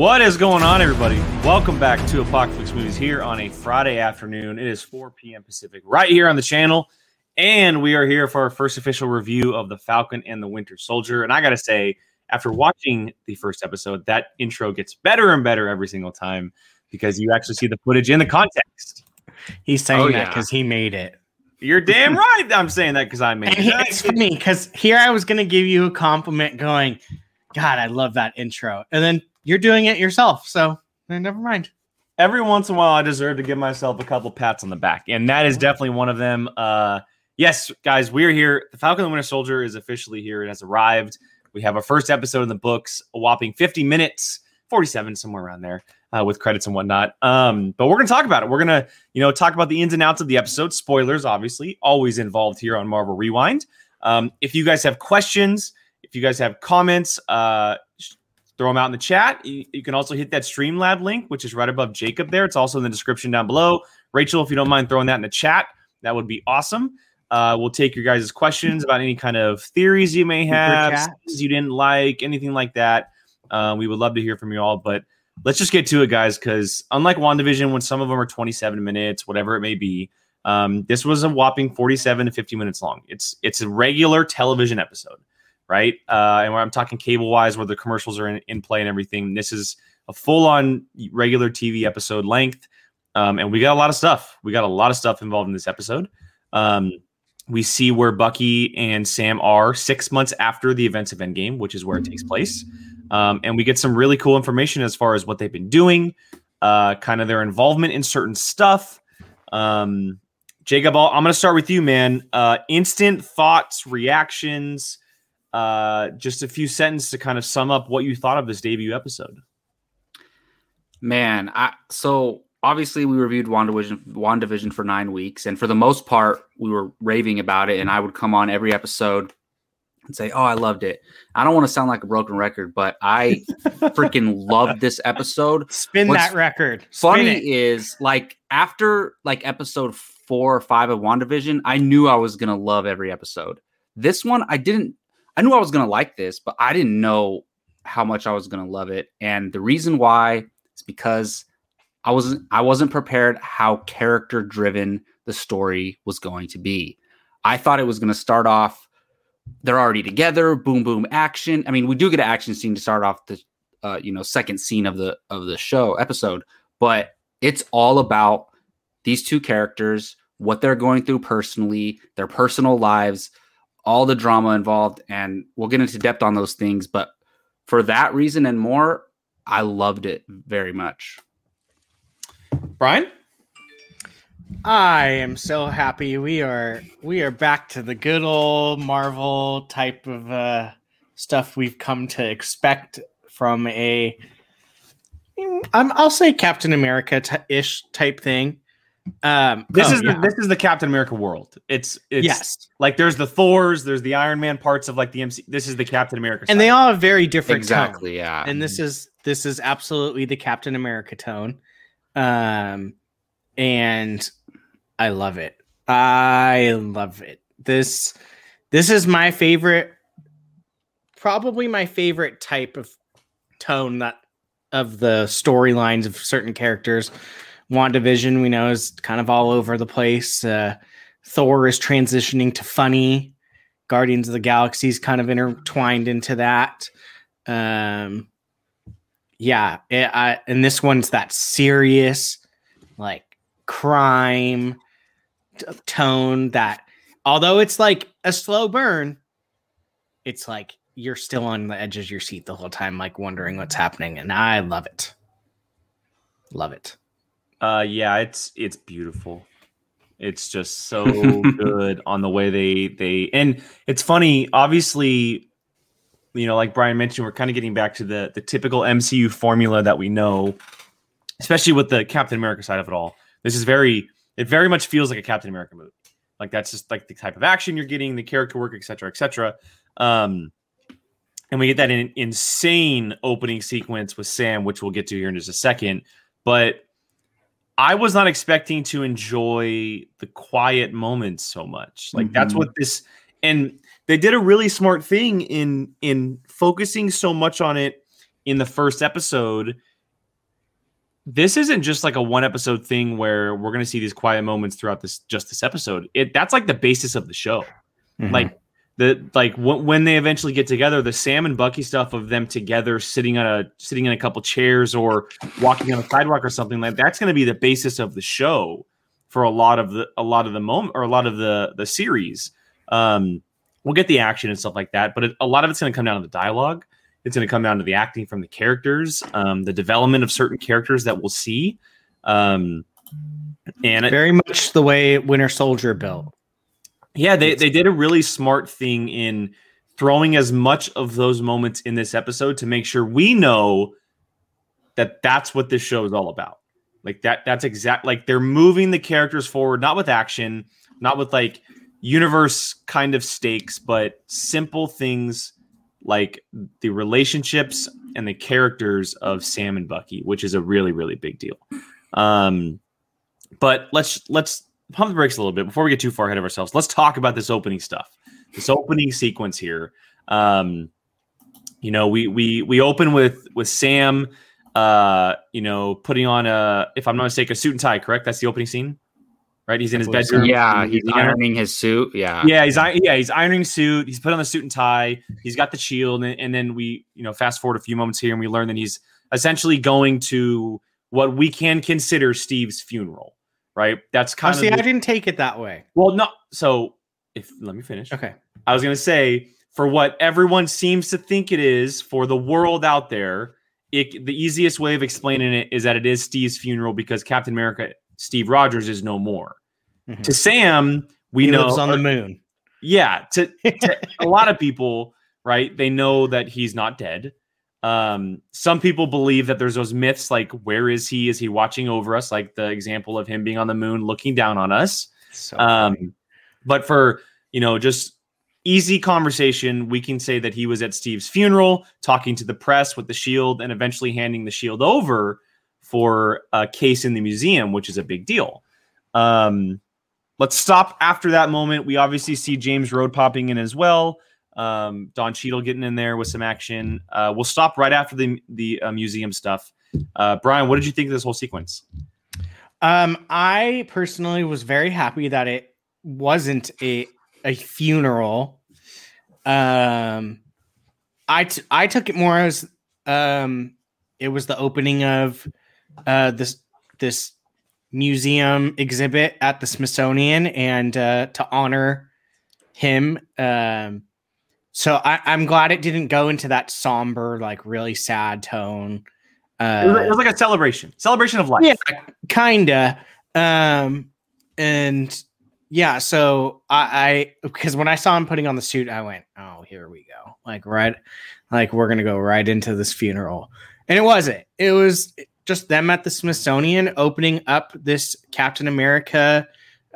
What is going on, everybody? Welcome back to Apocalypse Movies here on a Friday afternoon. It is 4 p.m. Pacific, right here on the channel. And we are here for our first official review of The Falcon and the Winter Soldier. And I got to say, after watching the first episode, that intro gets better and better every single time because you actually see the footage in the context. He's saying Oh, that yeah. because he made it. You're damn right. I'm saying that because I made And he, it. it's funny because here I was going to give you a compliment going, God, I love that intro. And then you're doing it yourself. So eh, never mind. every once in a while I deserve to give myself a couple pats on the back, and that is definitely one of them. Uh, yes, guys, we're here. The Falcon and the Winter Soldier is officially here. It has arrived. We have our first episode in the books, a whopping 50 minutes, 47 somewhere around there, uh, with credits and whatnot. Um, but we're gonna talk about it. We're gonna, you know, talk about the ins and outs of the episode. Spoilers, obviously, always involved here on Marvel Rewind. Um, if you guys have questions, if you guys have comments, uh, throw them out in the chat. You, you can also hit that Streamlab link, which is right above Jacob there. It's also in the description down below. Rachel, if you don't mind throwing that in the chat, that would be awesome. Uh, we'll take your guys' questions about any kind of theories you may have, you didn't like, anything like that. Uh, we would love to hear from you all. But let's just get to it, guys, because unlike WandaVision, when some of them are 27 minutes, whatever it may be, um, this was a whopping 47 to 50 minutes long. It's it's a regular television episode right? Uh, and where I'm talking cable wise, where the commercials are in, in play and everything. This is a full on regular TV episode length. Um, and we got a lot of stuff. We got a lot of stuff involved in this episode. Um, we see where Bucky and Sam are six months after the events of Endgame, which is where it takes place. Um, and we get some really cool information as far as what they've been doing, uh, kind of their involvement in certain stuff. Um, Jacob, I'm going to start with you, man. Uh, instant thoughts, reactions, uh, just a few sentences to kind of sum up what you thought of this debut episode. Man, I so obviously we reviewed WandaVision, WandaVision for nine weeks, and for the most part, we were raving about it. And I would come on every episode and say, "Oh, I loved it." I don't want to sound like a broken record, but I freaking loved this episode. Spin What's that record. Spin Funny it. is, like after like episode four or five of WandaVision, I knew I was gonna love every episode. This one, I didn't. I knew I was gonna like this, but I didn't know how much I was gonna love it. And the reason why is because I wasn't. I wasn't prepared how character driven the story was going to be. I thought it was gonna start off. They're already together. Boom, boom, action. I mean, we do get an action scene to start off the, uh, you know, second scene of the of the show episode, but it's all about these two characters, what they're going through personally, their personal lives, all the drama involved, and we'll get into depth on those things. But for that reason and more, I loved it very much. Brian? I am so happy we are we are back to the good old Marvel type of uh, stuff we've come to expect from a um, I'll say Captain America t- ish type thing. Um, This oh, is yeah. the, this is the Captain America world. It's it's yes, like there's the Thors, there's the Iron Man parts of like the MC. This is the Captain America, and they side. all have very different tone. Exactly, yeah. and this is this is absolutely the Captain America tone. Um and I love it. I love it. This this is my favorite probably my favorite type of tone that of the storylines of certain characters. WandaVision we know is kind of all over the place. Uh Thor is transitioning to funny. Guardians of the Galaxy is kind of intertwined into that. Um yeah, it, I, and this one's that serious, like crime t- tone. That although it's like a slow burn, it's like you're still on the edge of your seat the whole time, like wondering what's happening, and I love it. Love it. Uh, yeah, it's it's beautiful. It's just so good on the way they they and it's funny. Obviously, you know, like Brian mentioned, we're kind of getting back to the the typical MCU formula that we know, especially with the Captain America side of it all. This is very it very much feels like a Captain America movie. Like that's just like the type of action you're getting, the character work, et cetera, et cetera. Um, and we get that in, insane opening sequence with Sam, which we'll get to here in just a second. But I was not expecting to enjoy the quiet moments so much. Like that's Mhm. what this and they did a really smart thing in in focusing so much on it in the first episode this isn't just like a one episode thing where we're going to see these quiet moments throughout this just this episode. It that's like the basis of the show. Mhm. Like the like w- when they eventually get together, the Sam and Bucky stuff of them together sitting on a sitting in a couple chairs or walking on a sidewalk or something like that's going to be the basis of the show for a lot of the a lot of the moment or a lot of the the series. Um, we'll get the action and stuff like that, but it, a lot of it's going to come down to the dialogue. It's going to come down to the acting from the characters, um, the development of certain characters that we'll see, um, and very much the way Winter Soldier built. Yeah, they they did a really smart thing in throwing as much of those moments in this episode to make sure we know that that's what this show is all about. Like that that's exact like they're moving the characters forward not with action, not with like universe kind of stakes, but simple things like the relationships and the characters of Sam and Bucky, which is a really really big deal. Um but let's let's pump the brakes a little bit before we get too far ahead of ourselves. Let's talk about this opening stuff. This opening sequence here. Um you know, we we we open with with Sam uh you know putting on a if i'm not mistaken a suit and tie correct that's the opening scene right he's in his bedroom Yeah, he's ironing- ironing his suit. Yeah. yeah he's i- yeah he's ironing suit he's put on the suit and tie he's got the shield and, and then we you know fast forward a few moments here and we learn that he's essentially going to what we can consider steve's funeral right that's Oh, kind see, of I the- didn't take it that way. well no so if let me finish Okay. I was going to say for what everyone seems to think it is for the world out there, it, the easiest way of explaining it is that it is Steve's funeral because Captain America, Steve Rogers, is no more. Mhm. To Sam, we he know, lives on the moon. yeah, to, to a lot of people, right? They know that he's not dead. Um, some people believe that there's those myths like, where is he? Is he watching over us? Like the example of him being on the moon looking down on us. So. Um, but for you know, just easy conversation, we can say that he was at Steve's funeral, talking to the press with the shield, and eventually handing the shield over for a case in the museum, which is a big deal. Um, let's stop after that moment. We obviously see James Rhodes popping in as well. Um, Don Cheadle getting in there with some action. Uh, we'll stop right after the the uh, museum stuff. Uh, Brian, what did you think of this whole sequence? Um, I personally was very happy that it wasn't a a funeral. Um, I t- I took it more as um, it was the opening of uh this this museum exhibit at the Smithsonian, and uh, to honor him. Um, so I, I'm glad it didn't go into that somber, like really sad tone. Uh, It was, it was like a celebration, celebration of life. yeah, kinda. Um, and yeah, so I, I because when I saw him putting on the suit, I went, "Oh, here we go!" Like right, like we're gonna go right into this funeral, and it wasn't. It was just them at the Smithsonian opening up this Captain America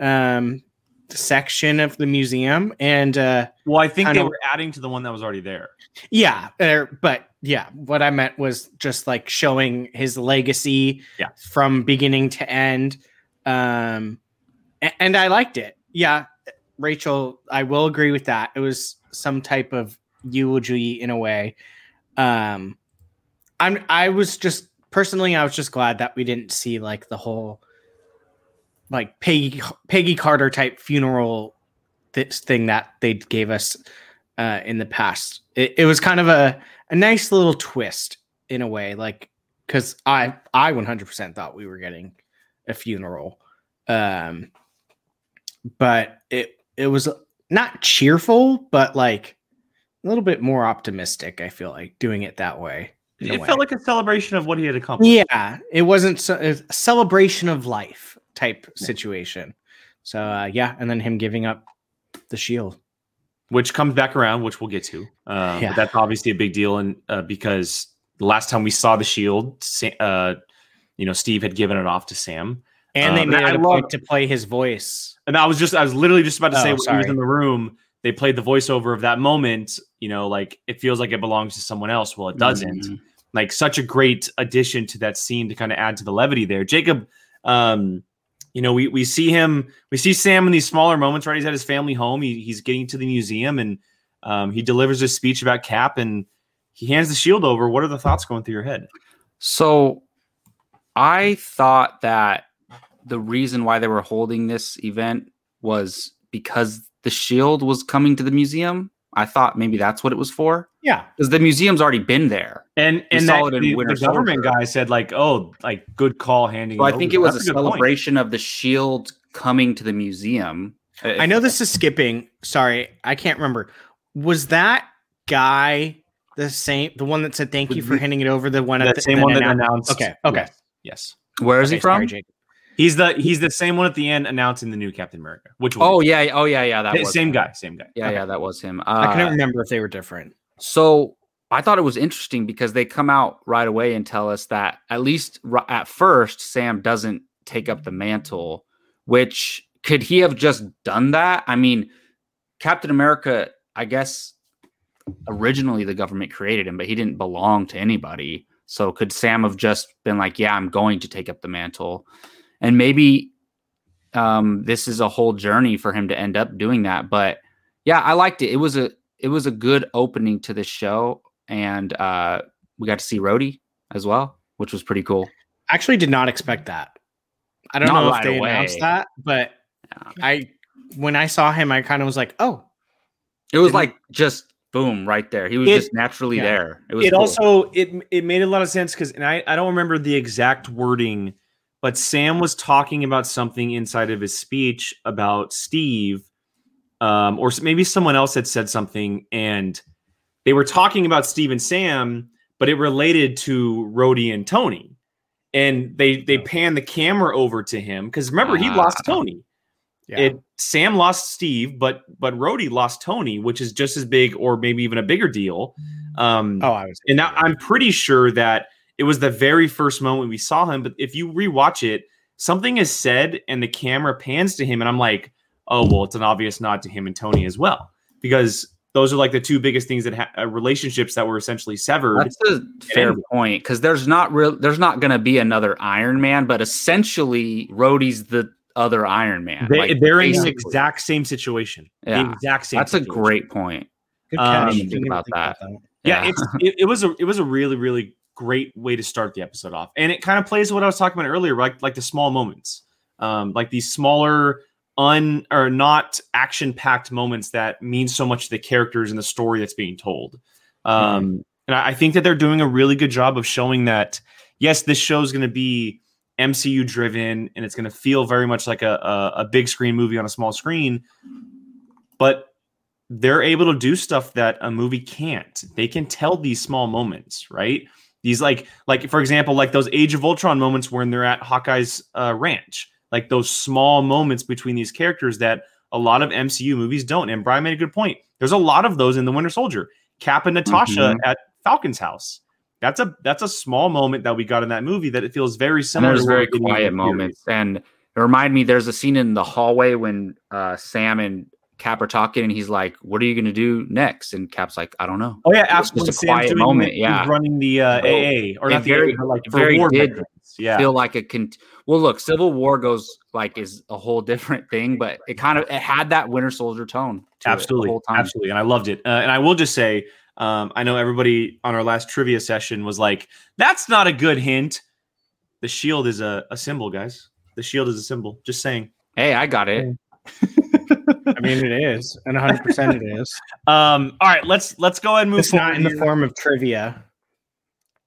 um section of the museum, and uh Well, I think I they know- were adding to the one that was already there. yeah, er, but yeah, what I meant was just like showing his legacy Yeah. from beginning to end. Um a- and I liked it. Yeah, Rachel, I will agree with that. It was some type of eulogy in a way. Um I'm I was just personally I was just glad that we didn't see like the whole like Peggy Peggy Carter type funeral this thing that they gave us uh, in the past. It, it was kind of a, a nice little twist in a way, like because I I 100% thought we were getting a funeral, um, but it it was not cheerful, but like a little bit more optimistic. I feel like doing it that way. It way. felt like a celebration of what he had accomplished. Yeah, it wasn't so, a celebration of life type situation. So uh, yeah, and then him giving up the shield. which comes back around, which we'll get to. Um, Yeah. But that's obviously a big deal, and uh, because the last time we saw the shield, uh, you know, Steve had given it off to Sam, And they Um, made I it a love- point to play his voice. and I was just, I was literally just about to say Oh, when he was in the room, they played the voiceover of that moment. You know, like it feels like it belongs to someone else. Well, it doesn't. Mhm. Like such a great addition to that scene to kind of add to the levity there. Jacob, um, you know, we we see him, we see Sam in these smaller moments, right? He's at his family home. He, he's getting to the museum and um, he delivers a speech about Cap and he hands the shield over. What are the thoughts going through your head? So I thought that the reason why they were holding this event was because the shield was coming to the museum. I thought maybe that's what it was for. Yeah. Because the museum's already been there. And We and that, the, the government guy said like, oh, like good call handing. So I think it was That's a point. celebration of the shield coming to the museum. I know this is skipping. Sorry, I can't remember. Was that guy the same? The one that said thank you for handing it over. The one at That the same one that announced-. Okay, okay. Yes. Where is Okay, he from? sorry. He's the he's the same one at the end announcing the new Captain America. Which one? oh yeah, oh yeah, yeah. That Sa- was same him. guy, same guy. Yeah, Okay. yeah, that was him. I couldn't Uh, remember if they were different. So I thought it was interesting because they come out right away and tell us that at least ri- at first Sam doesn't take up the mantle. Which could he have just done that? I mean, Captain America, I guess originally the government created him, but he didn't belong to anybody. So could Sam have just been like, "Yeah, I'm going to take up the mantle," and maybe um, this is a whole journey for him to end up doing that. But yeah, I liked it. It was a it was a good opening to the show, and uh, we got to see Rhodey as well, which was pretty cool. Actually, did not expect that. I don't Not know right if they away. announced that, but Yeah. I when I saw him, I kind of was like, oh, It was like just boom right there. He was It- just naturally yeah. there. It was it cool. also it it made a lot of sense because and I, I don't remember the exact wording but sam was talking about something inside of his speech about steve um, or maybe someone else had said something and they were talking about steve and sam but it related to Rhodey and tony and they they panned the camera over to him because remember he lost Ah. tony yeah. it Sam lost Steve, but but Rhodey lost Tony, which is just as big or maybe even a bigger deal. Um, oh, I was. and now I'm pretty sure that it was the very first moment we saw him. But if you rewatch it, something is said and the camera pans to him, and I'm like, oh well, it's an obvious nod to him and Tony as well, because those are like the two biggest things that ha- uh, relationships that were essentially severed. That's a fair ended. point because there's not real. There's not going to be another Iron Man, but essentially, Rhodey's the other Iron Man. They, Like, they're in the exact same situation. Yeah. The exact same. That's a great point. Good um, catch. I didn't Didn't think even about think that. yeah, it's it, it was a it was a really really great way to start the episode off, and it kind of plays what I was talking about earlier, like like the small moments, um, like these smaller un or not action packed moments that mean so much to the characters and the story that's being told. Um, And I, I think that they're doing a really good job of showing that yes, this show is going to be MCU driven and it's going to feel very much like a, a a big screen movie on a small screen, but they're able to do stuff that a movie can't. They can tell these small moments, right? These like like for example, like those Age of Ultron moments when they're at Hawkeye's uh, ranch, like those small moments between these characters that a lot of MCU movies don't. And Brian made a good point. There's a lot of those in the Winter Soldier. Cap and Natasha Mhm. at Falcon's house. That's a that's a small moment that we got in that movie that it feels very And similar. there's to very we did in the quiet moments, and it reminded me. There's a scene in the hallway when uh, Sam and Cap are talking, and he's like, "What are you going to do next?" And Cap's like, "I don't know." Oh yeah, It's after just a Sam's quiet doing- moment, he's yeah. running the uh, So, AA or it not the AA, like for very war did veterans. Yeah, Feel like a con- well, look, Civil War goes like is a whole different thing, but it kind of it had that Winter Soldier tone. to it the absolutely, whole time. absolutely, and I loved it. Uh, and I will just say, um, I know everybody on our last trivia session was like, "That's not a good hint." The shield is a, a symbol, guys. The shield is a symbol. Just saying. Hey, I got it. I mean, it is, and 100 percent it is. Um, all right, let's let's go ahead and move. It's not in the form of trivia.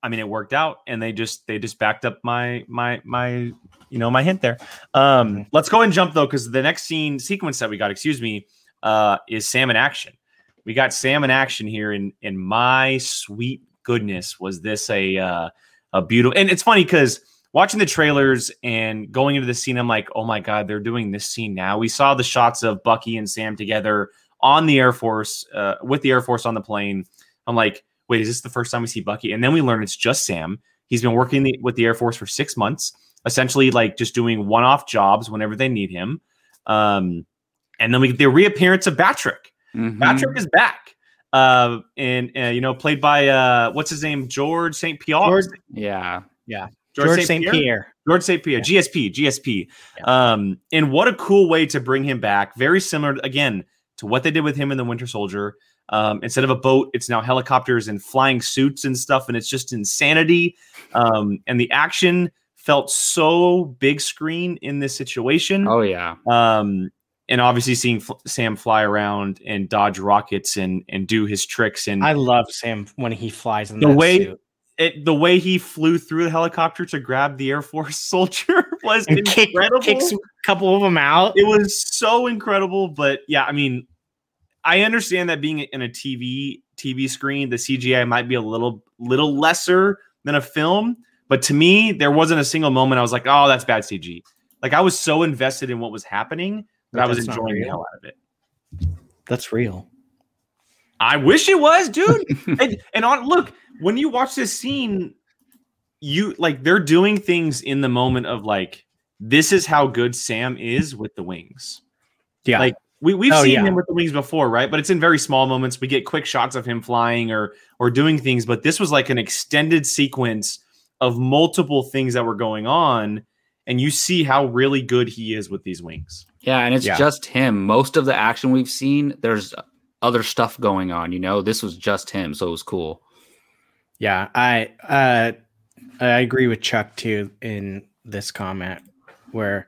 I mean, it worked out, and they just they just backed up my my my you know my hint there. Um, let's go and jump though, because the next scene sequence that we got, excuse me, uh, is Sam in action. We got Sam in action here, and and my sweet goodness, was this a uh, a beautiful? And it's funny because watching the trailers and going into the scene, I'm like, oh my god, they're doing this scene now. We saw the shots of Bucky and Sam together on the Air Force, uh, with the Air Force on the plane. I'm like, wait, is this the first time we see Bucky? And then we learn it's just Sam. He's been working the, with the Air Force for six months, essentially like just doing one-off jobs whenever they need him. Um, and then we get the reappearance of Batroc. Mhm. Patrick is back. Uh, and uh, you know, played by uh, what's his name, George St. Pierre. George, Yeah. George St. Pierre. George St. Pierre, GSP, GSP. Um, and what a cool way to bring him back. Very similar, again, to what they did with him in the Winter Soldier. Um, instead of a boat, it's now helicopters and flying suits and stuff, and it's just insanity. Um, and the action felt so big screen in this situation. Oh yeah. Um, and obviously seeing F- Sam fly around and dodge rockets and and do his tricks and I love Sam when he flies in The that way- suit. It, the way he flew through the helicopter to grab the Air Force soldier was and kick, kicks a couple of them out. it was so incredible but yeah i mean i understand that being in a tv tv screen the cgi might be a little little lesser than a film but to me there wasn't a single moment i was like oh that's bad cg like i was so invested in what was happening that But i was enjoying the hell out of it That's real. I wish it was dude and, and on look when you watch this scene you like they're doing things in the moment of like this is how good sam is with the wings Yeah. Like, we, we've Oh, seen yeah. him with the wings before, right? But it's in very small moments. We get quick shots of him flying or or doing things, but this was like an extended sequence of multiple things that were going on, and you see how really good he is with these wings. Yeah, and it's Yeah. just him. Most of the action we've seen, there's other stuff going on. You know, this was just him, so it was cool. Yeah, I uh I agree with Chuck too in this comment where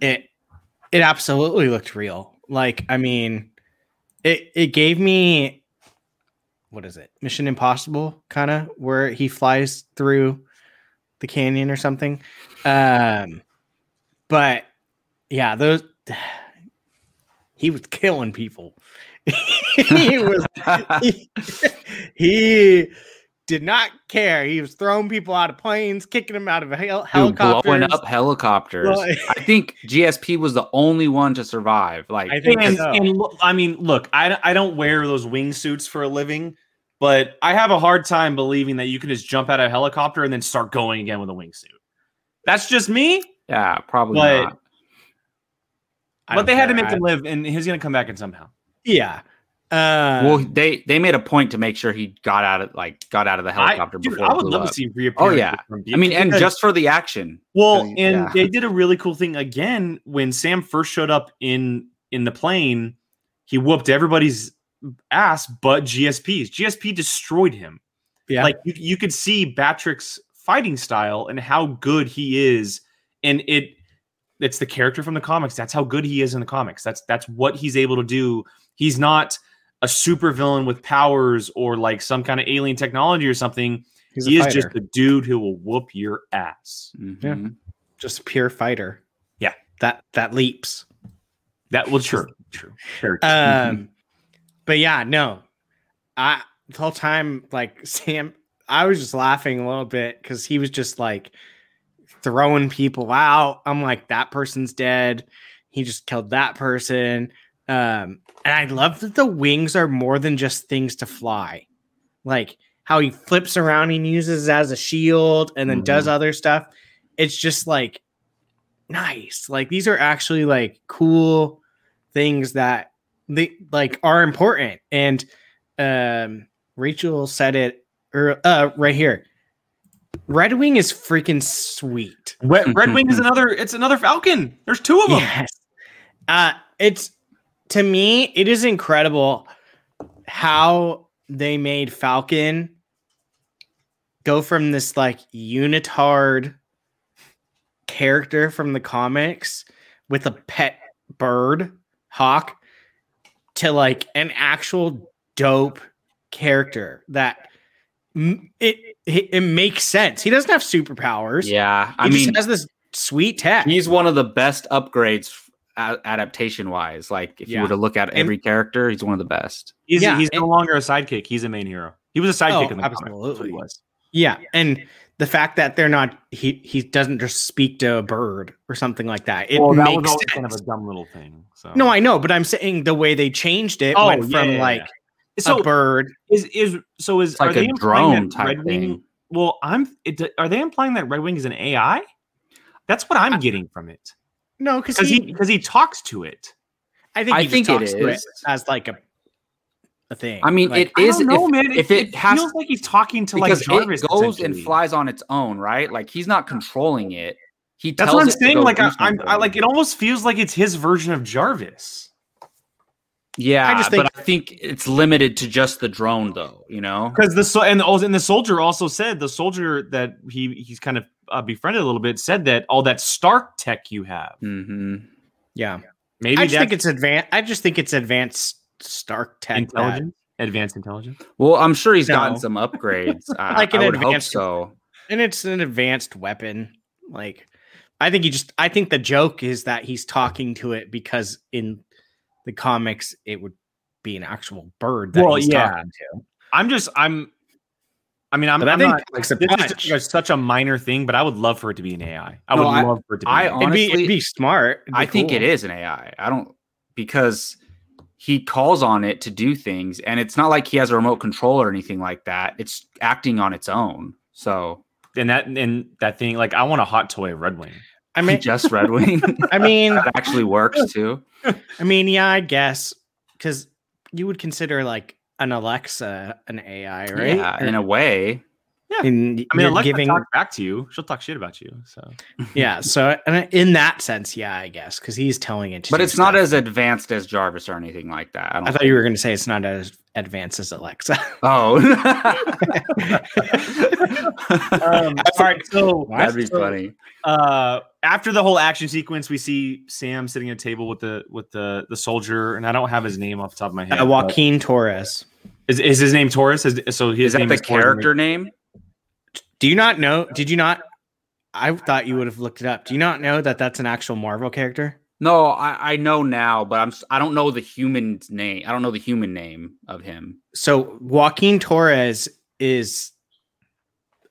it it absolutely looked real. Like, I mean, it it gave me what is it? Mission Impossible kind of where he flies through the canyon or something. Um but yeah, those he was killing people. he was he, he did not care. He was throwing people out of planes, kicking them out of hel- Dude, helicopters. blowing up helicopters. Well, I think GSP was the only one to survive. Like, I think And, so. and lo- I mean, look, I, I don't wear those wingsuits for a living, but I have a hard time believing that you can just jump out of a helicopter and then start going again with a wingsuit. That's just me, yeah, probably But- not. But don't they had to make I- him live, and he's gonna come back in somehow. Yeah. Uh, well, they they made a point to make sure he got out of like got out of the I, helicopter dude, before. I it would blew love up. to see reappearances yeah. I mean, and because- just for the action. Well, and yeah. they did a really cool thing again when Sam first showed up in in the plane. He whooped everybody's ass, but GSP's. GSP destroyed him. yeah. Like you, you could see Batroc's fighting style and how good he is, and it it's the character from the comics. That's how good he is in the comics. That's that's what he's able to do. He's not a super villain with powers or like some kind of alien technology or something. he's he is fighter. just a dude who will whoop your ass. Mhm. just a pure fighter. Yeah. That that leaps. That well, true, true, very true. Um but yeah, no. I the whole time like Sam I was just laughing a little bit cuz he was just like throwing people out. I'm like that person's dead. He just killed that person. Um and I love that the wings are more than just things to fly. Like how he flips around and uses as a shield and then does other stuff. It's just like nice. Like these are actually like cool things that they like are important. And um Rachel said it or uh right here. Red Wing is freaking sweet. Red, Red Wing is another. It's another Falcon. There's two of them. Yes. Uh it's to me, it is incredible how they made Falcon go from this like unitard character from the comics with a pet bird, hawk, to like an actual dope character that m- it, it it makes sense. He doesn't have superpowers. Yeah, he I just mean, has this sweet tech. he's one of the best upgrades adaptation wise. Like, if you were to look at And- every character, he's one of the best. He's Yeah, he's and- no longer a sidekick. He's a main hero. He was a sidekick Oh, in the comics. Absolutely. he was. Yeah, and the fact that they're not he he doesn't just speak to a bird or something like that. It well, that makes was always sense. kind of a dumb little thing. So no, I know, but I'm saying the way they changed it Oh, went yeah, from yeah, like so a bird. is is so is It's like are a implying drone type Red Wing? thing. Well, I'm. It, are they implying that Red Wing is an AI? That's what I'm getting from it No, because because he, he because he talks to it. I think I he just think it talks to is. as like a a thing. I mean, Like, it I is don't know, if, man. if it, it, it has feels like he's talking to like because Jarvis. it goes and flies on its own, right? Like he's not controlling it. He That's tells what I'm it saying. Like I, I'm, I like it. Almost feels like it's his version of Jarvis. Yeah, I just think- but I think it's limited to just the drone, though. You know, Because the so and also and the soldier also said the soldier that he he's kind of uh, befriended a little bit said that all that Stark tech you have. hmm Yeah. Maybe I just think it's advanced. I just think it's advanced Stark tech. that- intelligence, advanced intelligence. Well, I'm sure he's gotten some upgrades. I, Like an I would hope advanced- so. and it's an advanced weapon. Like, I think he just. I think the joke is that he's talking to it because in the comics it would be an actual bird that Well, he's yeah. talking to. I'm just I'm. I mean, I'm, But I I'm think not. Pac's This is punch. just like such a minor thing, but I would love for it to be an AI. I No, would I- love for it to be. I an AI. It'd be, it'd be smart. It'd be I think it is an AI. I don't because he calls on it to do things, and it's not like he has a remote control or anything like that. It's acting on its own. So and that and that thing, like I want a hot toy Red Wing. I mean, just Red Wing I mean, that actually works too. I mean, yeah, I guess because you would consider like an Alexa an AI, right? Yeah, in a way. And I mean, you're Alexa giving, talks back to you. She'll talk shit about you. So yeah. So and in that sense, yeah, I guess because he's telling it. To But do it's not as advanced as Jarvis or anything like that. I, don't I thought you were going to say it's not as advanced as Alexa. Oh, um, all right, so that'd be so, funny. uh after the whole action sequence we see sam sitting at a table with the with the the soldier and i don't have his name off the top of my head uh, but- Joaquin Torres. is, is his name torres is, so his Is that name the is Torres. character name? Do you not know? Did you not? I thought you would have looked it up. Do you not know that that's an actual Marvel character? No, I, I know now, but I'm s- I don't know the human name. I don't know the human name of him. So Joaquin Torres is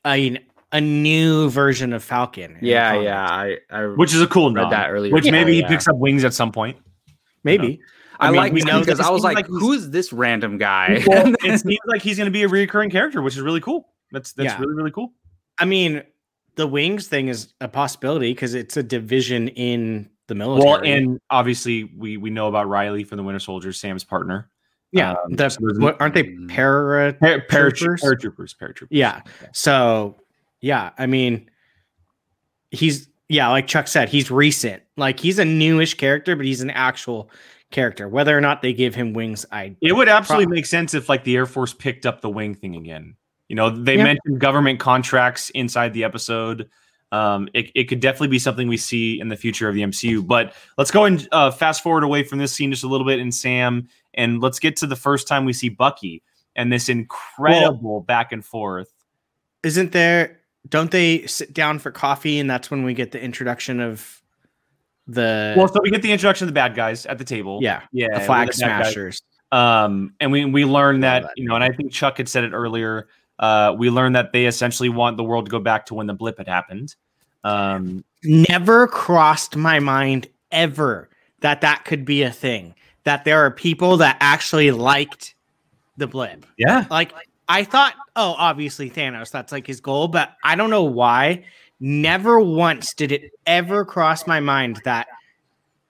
a a new version of Falcon. Yeah, yeah. I I which is a cool read nod, that earlier. which maybe he picks up wings at some point maybe. I, I mean, like we know because I was like, like who is this random guy? well, it seems like he's going to be a recurring character which is really cool that's that's Yeah. really really cool I mean, the wings thing is a possibility because it's a division in the military. well and obviously we we know about riley from the winter soldier sam's partner yeah, um, so what, aren't they Mm. para? Par- paratroopers paratroopers paratroopers Yeah. So yeah, I mean, he's yeah, like Chuck said, he's recent. Like he's a newish character, but he's an actual character. Whether or not they give him wings, I It would absolutely Pro- make sense if like the Air Force picked up the wing thing again. You know, they Yeah. mentioned government contracts inside the episode. Um, it, it could definitely be something we see in the future of the MCU. But let's go and uh, fast forward away from this scene just a little bit in Sam, and let's get to the first time we see Bucky and this incredible back and forth. isn't there. Don't they sit down for coffee, and that's when we get the introduction of the Well, so we get the introduction of the bad guys at the table. yeah yeah, the flag the smashers. Um, and we we learn that, that. you know, and I think Chuck had said it earlier. Uh, we learned that they essentially want the world to go back to when the blip had happened. Um, Never crossed my mind ever that that could be a thing. That there are people that actually liked the blip. yeah, like I thought, oh, obviously Thanos, that's like his goal, but I don't know why. Never once did it ever cross my mind that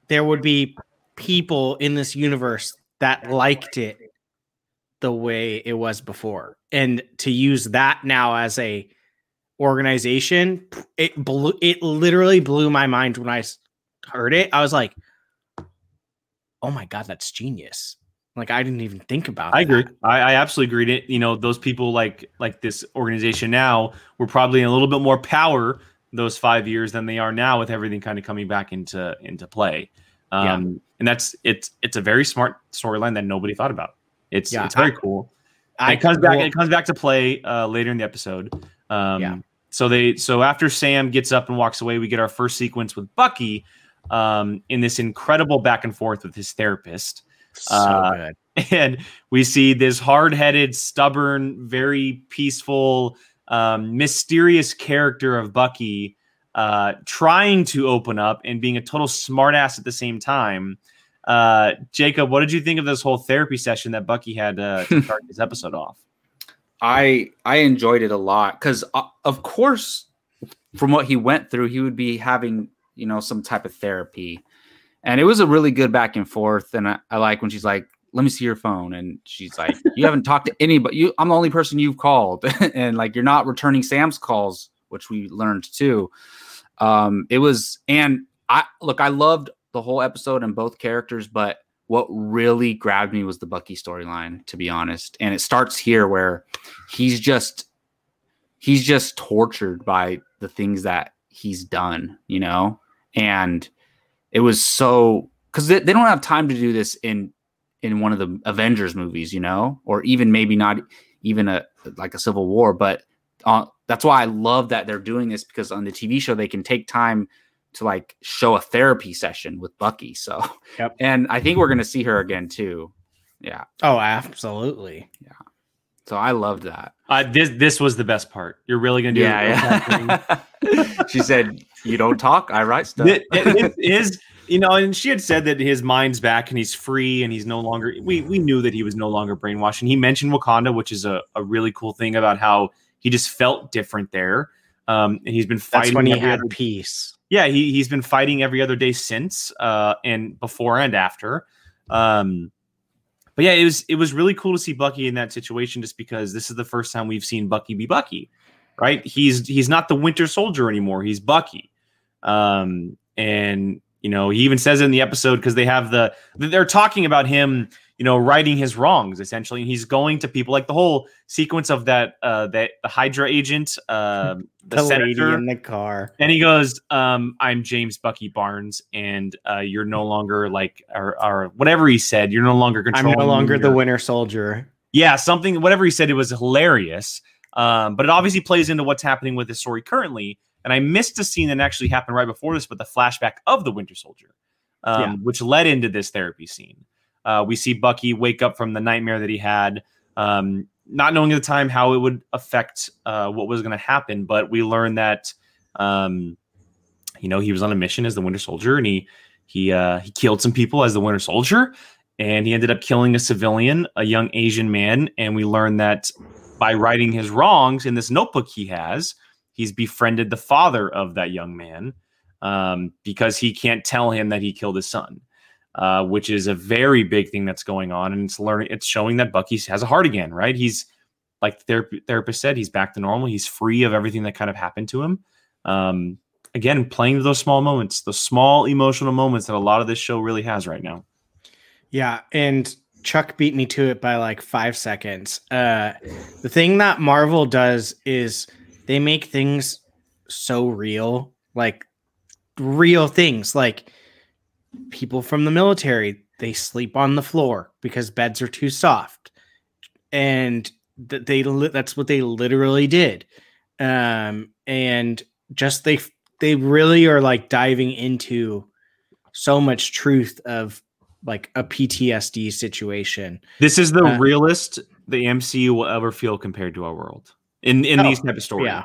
there would be people in this universe that liked it the way it was before. And to use that now as a organization, it blew it literally blew my mind when i heard it. I was like, "Oh my god, that's genius." Like I didn't even think about it. I agree. I, I absolutely agree. It, you know, those people like like this organization now were probably in a little bit more power those five years than they are now with everything kind of coming back into into play. Um, and that's it's it's a very smart storyline that nobody thought about. It's Yeah, it's very cool. I it comes back. well, It comes back to play uh, later in the episode. Um, Yeah. So they so after Sam gets up and walks away, we get our first sequence with Bucky um, in this incredible back and forth with his therapist, so uh, good. and we see this hard-headed, stubborn, very peaceful, um, mysterious character of Bucky uh, trying to open up and being a total smartass at the same time. Uh, Jacob, what did you think of this whole therapy session that Bucky had uh, to start this episode off? I I enjoyed it a lot because uh, of course, from what he went through, he would be having you know some type of therapy, and it was a really good back and forth. And I, I like when she's like, "Let me see your phone," and she's like, "You haven't talked to anybody. You, I'm the only person you've called, and like you're not returning Sam's calls, which we learned too." Um, it was, and I look, I loved the whole episode and both characters, but what really grabbed me was the Bucky storyline, to be honest. And it starts here where he's just he's just tortured by the things that he's done, you know? And it was so because they, they don't have time to do this in in one of the Avengers movies, you know, or even maybe not even a like a Civil War, but uh, that's why I love that they're doing this because on the TV show they can take time to like show a therapy session with Bucky. So, Yep. and I think we're gonna see her again too. Yeah, Oh, absolutely. Yeah. So I loved that. Uh, this this was the best part. You're really gonna do it. Yeah, yeah. she said, "You don't talk, I write stuff." It- it- it is you know, and she had said that his mind's back and he's free and he's no longer. We we knew that he was no longer brainwashed. And he mentioned Wakanda, which is a, a really cool thing about how he just felt different there. Um, and he's been fighting. That's when he had other- peace. Yeah, he he's been fighting every other day since, uh, and before and after. Um, but yeah, it was it was really cool to see Bucky in that situation, just because this is the first time we've seen Bucky be Bucky, right? He's he's not the Winter Soldier anymore. He's Bucky, um, and you know he even says in the episode because they have the they're talking about him, you know, righting his wrongs essentially, and he's going to people like the whole sequence of that uh, that the Hydra agent, uh, the, The, lady senator, in the car. and he goes, um, "I'm James Bucky Barnes, and uh, you're no longer like, or, or whatever he said. You're no longer controlling. I'm no longer the your-" Winter Soldier. Yeah, something. Whatever he said, it was hilarious. Um, but it obviously plays into what's happening with this story currently. And I missed a scene that actually happened right before this, but the flashback of the Winter Soldier, um, Yeah. which led into this therapy scene. Uh, we see Bucky wake up from the nightmare that he had, um, not knowing at the time how it would affect uh, what was going to happen. But we learned that, um, you know, he was on a mission as the Winter Soldier, and he he uh, he killed some people as the Winter Soldier, and he ended up killing a civilian, a young Asian man. And we learned that by righting his wrongs in this notebook he has, he's befriended the father of that young man um, because he can't tell him that he killed his son, uh, which is a very big thing that's going on. And it's learning, it's showing that Bucky has a heart again, right? He's like the therapist said, he's back to normal. He's free of everything that kind of happened to him. Um, again, playing those small moments, the small emotional moments that a lot of this show really has right now. Yeah, and Chuck beat me to it by like five seconds. Uh, the thing that Marvel does is they make things so real, like real things, like people from the military they sleep on the floor because beds are too soft, and that they li- that's what they literally did, um, and just they they really are like diving into so much truth of like a PTSD situation. This is the Uh, realest the MCU will ever feel compared to our world in in Oh, these type of stories. Yeah.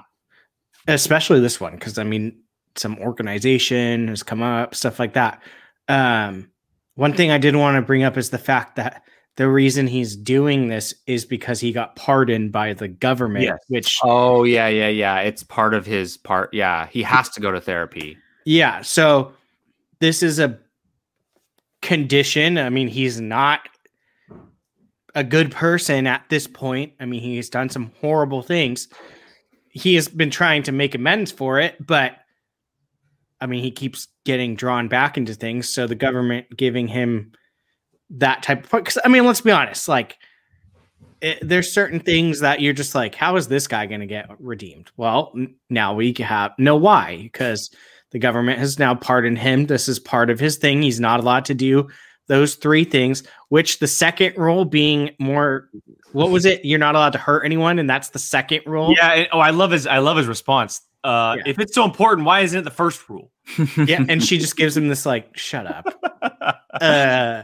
Especially this one, because I mean, some organization has come up, stuff like that. Um, one thing I did want to bring up is the fact that the reason he's doing this is because he got pardoned by the government, Yes. which oh yeah, yeah, yeah. It's part of his part. Yeah, he has to go to therapy. Yeah. So this is a condition. I mean, he's not a good person at this point. I mean, he's done some horrible things. He has been trying to make amends for it, but I mean, he keeps getting drawn back into things. So the government giving him that type of because I mean, let's be honest, like it, there's certain things that you're just like, how is this guy going to get redeemed? Well, n- now we have know why because the government has now pardoned him. This is part of his thing. He's not allowed to do those three things, which the second rule being more what was it? You're not allowed to hurt anyone, and that's the second rule. Yeah. oh, I love his. I love his response. Uh, Yeah. If it's so important, why isn't it the first rule? yeah. And she just gives him this like, shut up. uh,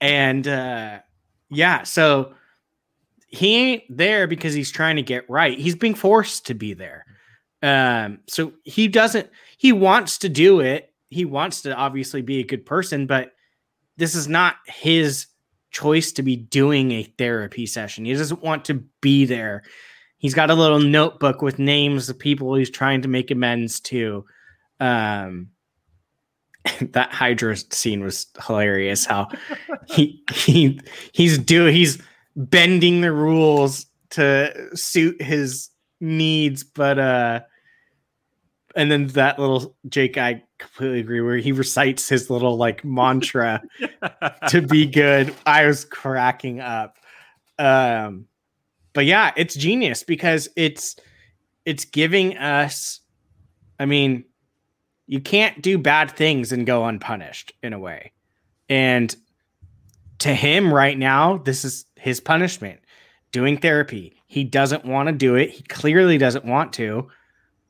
and uh, yeah, so he ain't there because he's trying to get right. He's being forced to be there. Um, so he doesn't. He wants to do it. He wants to obviously be a good person, but this is not his choice to be doing a therapy session. He doesn't want to be there. He's got a little notebook with names of people he's trying to make amends to. Um, that Hydra scene was hilarious. How he he he's do he's bending the rules to suit his needs, but uh, and then that little Jake, I completely agree. Where he recites his little like mantra to be good. I was cracking up. Um, but yeah, it's genius because it's it's giving us I mean, you can't do bad things and go unpunished in a way. And to him right now, this is his punishment. Doing therapy. He doesn't want to do it. He clearly doesn't want to.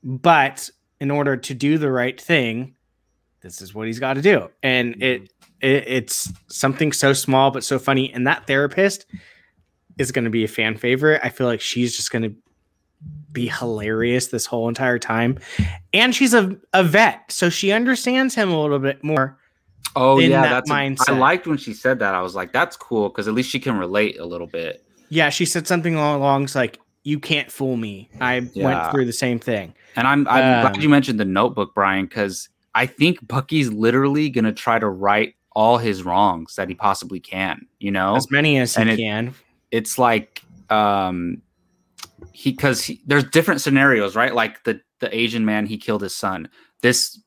But in order to do the right thing, this is what he's got to do. And it, mm-hmm. it it's something so small but so funny. And that therapist is going to be a fan favorite. I feel like she's just going to be hilarious this whole entire time. And she's a, a vet, so she understands him a little bit more. Oh yeah, that that's a- I mindset. liked when she said that. I was like, that's cool because at least she can relate a little bit. Yeah, she said something along the lines like, "You can't fool me. I Yeah. went through the same thing." And I'm I'm Um, glad you mentioned the notebook, Brian, because I think Bucky's literally gonna try to right all his wrongs that he possibly can. You know, As many as he it- can. It's like um he because there's different scenarios right like the the asian man he killed his son this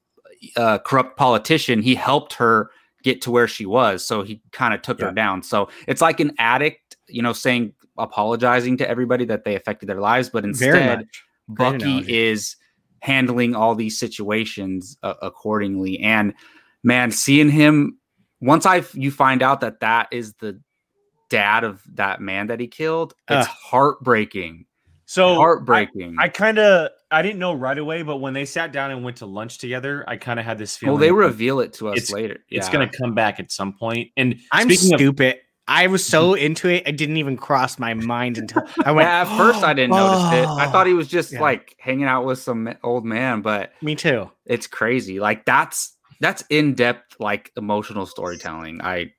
uh corrupt politician he helped her get to where she was so he kind of took Yeah. her down so it's like an addict you know saying apologizing to everybody that they affected their lives but instead Bucky analogy. is handling all these situations uh, accordingly. And man, seeing him once I you find out that that is the dad of that man that he killed, it's Ugh. heartbreaking. So heartbreaking. I kind of I didn't know right away, but when they sat down and went to lunch together, I kind of had this feeling. well, they reveal it to us it's- later. It's gonna come back at some point. And I'm speaking of, stupid. I was so into it, it didn't even cross my mind until I went. Yeah, at first I didn't notice it. I thought he oh. was just Yeah. like hanging out with some old man, but Me too. it's crazy. Like that's that's in depth, like emotional storytelling. I,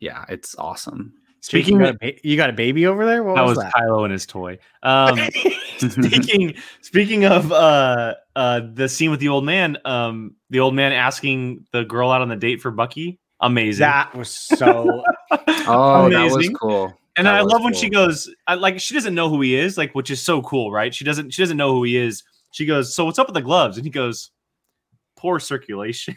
yeah, it's awesome. Speaking you got, of, a ba- you got a baby over there. What that was, was that? Kylo and his toy. Um, speaking speaking of uh uh the scene with the old man, um the old man asking the girl out on the date for Bucky, amazing. that was so. Oh, that was cool. and That I was love when cool. she goes, I, like she doesn't know who he is, like which is so cool, right? She doesn't she doesn't know who he is. She goes, so what's up with the gloves? And he goes, poor circulation.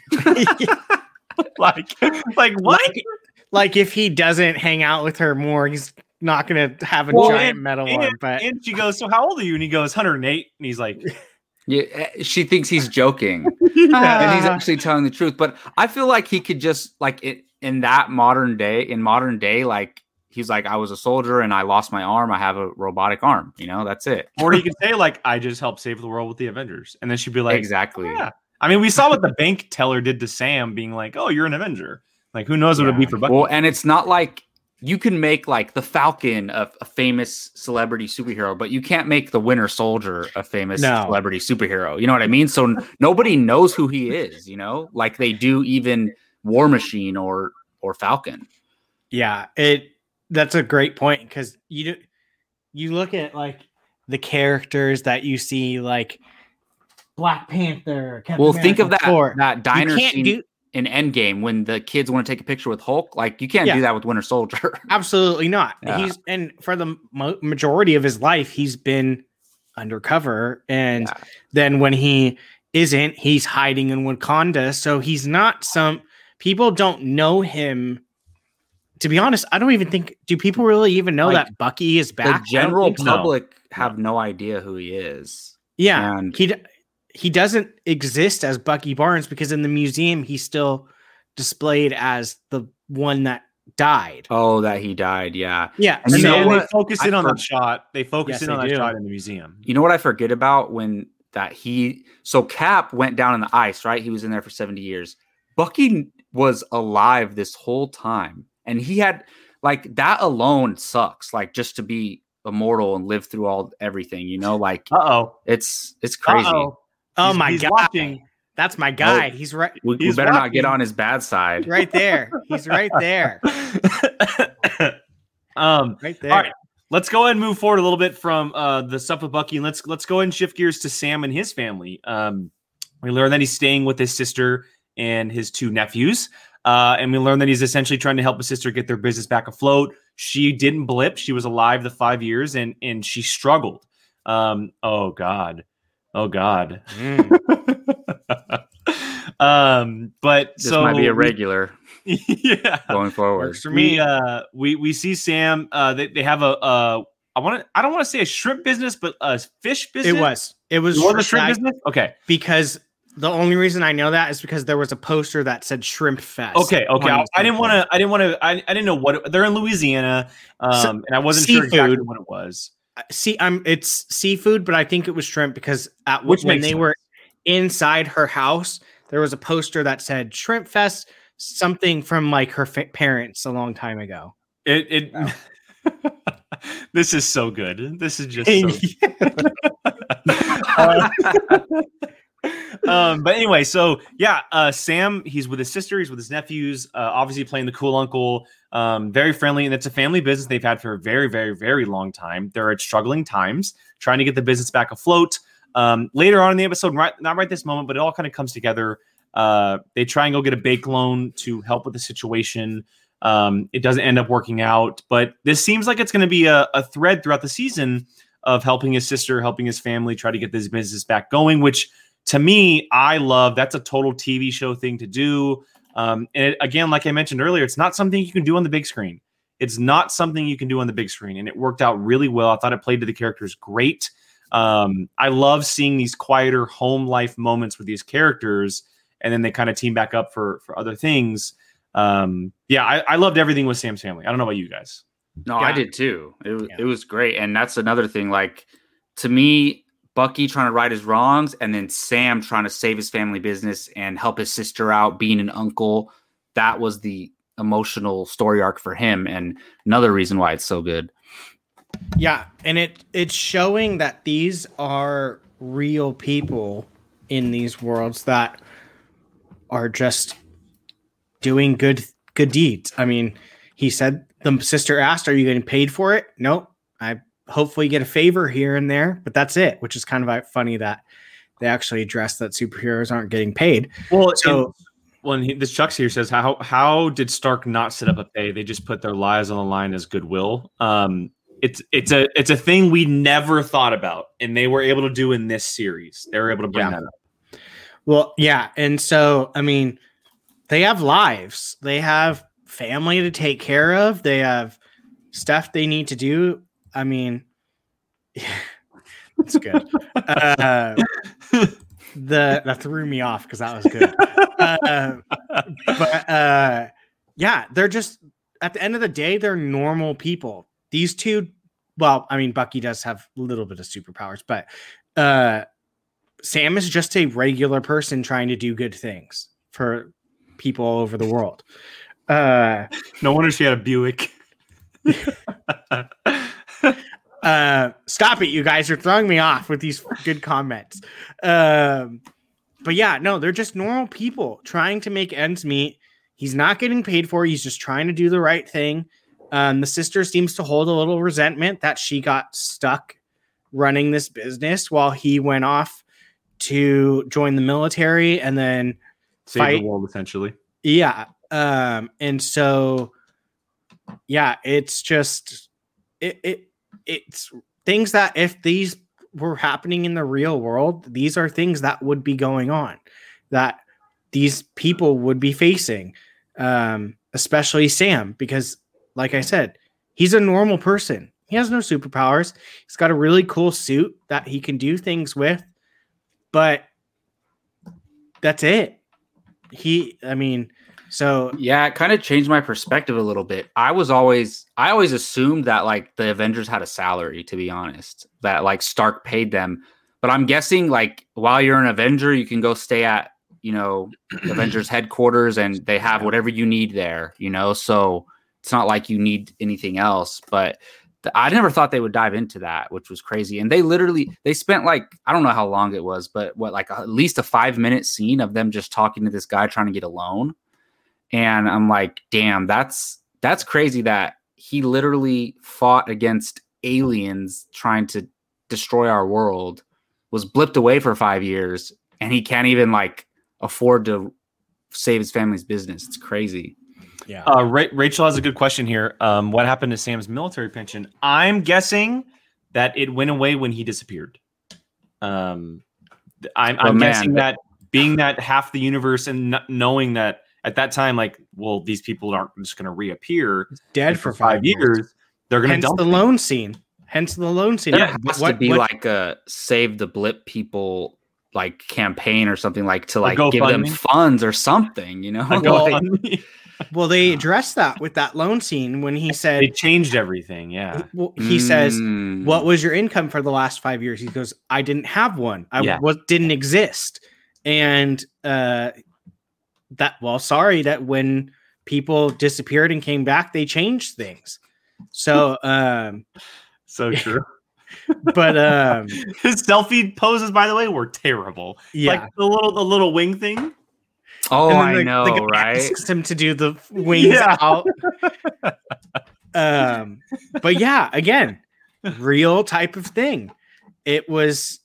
like like what? like, like if he doesn't hang out with her more, he's not gonna have a Well, giant and- metal and- one. But and she goes, so how old are you? And he goes, 108. And he's like, Yeah, eh, she thinks he's joking, and he's actually telling the truth. But I feel like he could just like it in that modern day. In modern day, like he's like, I was a soldier and I lost my arm. I have a robotic arm. You know, that's it. or he could say like, I just helped save the world with the Avengers, and then she'd be like, exactly. yeah. I mean, we saw what the bank teller did to Sam, being like, "Oh, you're an Avenger." Like, who knows what it'd be for Bucky? Well, and it's not like you can make like the Falcon a, a famous celebrity superhero, but you can't make the Winter Soldier a famous No. celebrity superhero. You know what I mean? So n- nobody knows who he is. You know, like they do even War Machine or or Falcon. yeah, it that's a great point because you do, you look at like the characters that you see like Black Panther. Captain well, think of that Thor. that You diner can't scene do in Endgame when the kids want to take a picture with Hulk. Like you can't Yeah. do that with Winter Soldier. absolutely not. Yeah. He's and for the mo- majority of his life, he's been undercover, and Yeah. then when he isn't, he's hiding in Wakanda. So he's not some people don't know him. To be honest, I don't even think do people really even know Like, that Bucky is back. the general think so. public have no idea who he is. Yeah, And- he d- he doesn't exist as Bucky Barnes because in the museum he's still displayed as the one that died. Oh, that he died. Yeah. Yeah, And And, you know they, and they focus in I on for- that shot. They focus Yes, in they on that do. shot in the museum. You know what I forget about when that he so Cap went down in the ice, right? He was in there for 70 years. Bucky was alive this whole time. And he had like that alone sucks. Like just to be immortal and live through all everything, you know, like Uh oh. it's it's crazy. Uh-oh. Oh He's- my he's god, watching. that's my guy. He's right, We, we He's better not get on his bad side. right there. He's right there, um, right there. All right. let's go ahead and move forward a little bit from uh, the stuff with Bucky, and let's let's go ahead and shift gears to Sam and his family. Um, we learn that he's staying with his sister and his two nephews, uh, and we learn that he's essentially trying to help his sister get their business back afloat. She didn't blip; she was alive the five years, and and she struggled. Um, oh God, oh God. Mm. um, but This so might be a we- regular yeah going forward. Works for we me. uh we we see Sam uh they, they have a uh I want to I don't want to say a shrimp business, but a fish business. It was. It was, It was a shrimp I- business. Okay. because the only reason I know that is because there was a poster that said Shrimp Fest. Okay. Okay. I, I didn't want to. I didn't want to. I, I didn't know what it, they're in Louisiana, um, So- and I wasn't sure exactly what it was. See. I'm it's seafood, but I think it was shrimp because at Which when they sense. were inside her house, there was a poster that said Shrimp Fest, something from like her fa- parents a long time ago. It. it this is so good. This is just. So Uh, um, but anyway, so yeah, uh, Sam, he's with his sister, he's with his nephews, uh, obviously playing the cool uncle, um, very friendly, and it's a family business they've had for a very, very, very long time. They're at struggling times, trying to get the business back afloat. Um, later on in the episode, right, not right this moment, but it all kind of comes together. Uh, they try and go get a bank loan to help with the situation. Um, it doesn't end up working out, but this seems like it's going to be a, a thread throughout the season of helping his sister, helping his family try to get this business back going, which to me, I love. That's a total TV show thing to do. Um, and it, again, like I mentioned earlier, it's not something you can do on the big screen. It's not something you can do on the big screen, and it worked out really well. I thought it played to the characters great. Um, I love seeing these quieter home life moments with these characters, and then they kind of team back up for for other things. Um, yeah, I, I loved everything with Sam's family. I don't know about you guys. No, I did too. It, wa- Yeah. it was great. And that's another thing. Like, to me, Bucky trying to right his wrongs and then Sam trying to save his family business and help his sister out, being an uncle. That was the emotional story arc for him. And another reason why it's so good. Yeah, and it it's showing that these are real people in these worlds that are just doing good good deeds. I mean, he said the sister asked, "Are you getting paid for it?" Nope. I hopefully get a favor here and there, but that's it. Which is kind of uh, funny that they actually address that superheroes aren't getting paid. Well, So- so when he, this Chuck's here says how how did Stark not set up a pay? They just put their lives on the line as goodwill. Um, it's it's a it's a thing we never thought about, and they were able to do in this series. They were able to bring Yeah. that up. Well, yeah, and so I mean, they have lives. They have family to take care of. They have stuff they need to do. I mean, that's good. uh, the that threw me off because that was good. Uh, but uh, yeah, they're just at the end of the day, they're normal people. These two, well, I mean, Bucky does have a little bit of superpowers, but uh, Sam is just a regular person trying to do good things for people all over the world. Uh, No wonder she had a Buick. uh, stop it, you guys You're throwing me off with these good comments. Um, but yeah, no, they're just normal people trying to make ends meet. He's not getting paid for. He's just trying to do the right thing. Um, the sister seems to hold a little resentment that she got stuck running this business while he went off to join the military and then Save Fight. the world essentially. yeah. Um, and so yeah, it's just it, it it's things that if these were happening in the real world, these are things that would be going on that these people would be facing. Um, especially Sam, because like I said, he's a normal person. He has no superpowers. He's got a really cool suit that he can do things with, but that's it. He, I mean, so Yeah, it kind of changed my perspective a little bit. I was always I always assumed that like the Avengers had a salary, to be honest, that like Stark paid them. But I'm guessing like while you're an Avenger, you can go stay at, you know, Avengers headquarters and they have whatever you need there, you know? So it's not like you need anything else, but th- I never thought they would dive into that, which was crazy. And they literally they spent like I don't know how long it was, but what like at least a 5 minute scene of them just talking to this guy trying to get a loan and I'm like, damn, that's that's crazy that he literally fought against aliens trying to destroy our world, was blipped away for five years, and he can't even like afford to save his family's business. It's crazy. yeah. Uh, Ra- Rachel has a good question here. Um, what happened to Sam's military pension? I'm guessing that it went away when he disappeared. Um, I'm, I'm man, guessing that- that being that half the universe and n- knowing that at that time, like, well, these people aren't just going to reappear Dead and for five, years. They're going to dump the him. loan scene. hence the loan scene. There Yeah, has what- to be what- like a save the blip people like campaign or something like to like give them GoFundMe? funds or something, you know? I Like- go on me. well, they addressed that with that loan scene when he said, it changed everything. Yeah. well, he says, Mm. "What was your income for the last five years?" He goes, "I didn't have one. I Yeah. was didn't exist." And uh, that well, sorry that when people disappeared and came back, they changed things. So, um, So true. but um, His selfie poses, by the way, were terrible. yeah. Like the little the little wing thing. Oh, And then I the- know, the guy right? asks him to do the wings Yeah. out. um, but yeah, again, real type of thing. It was,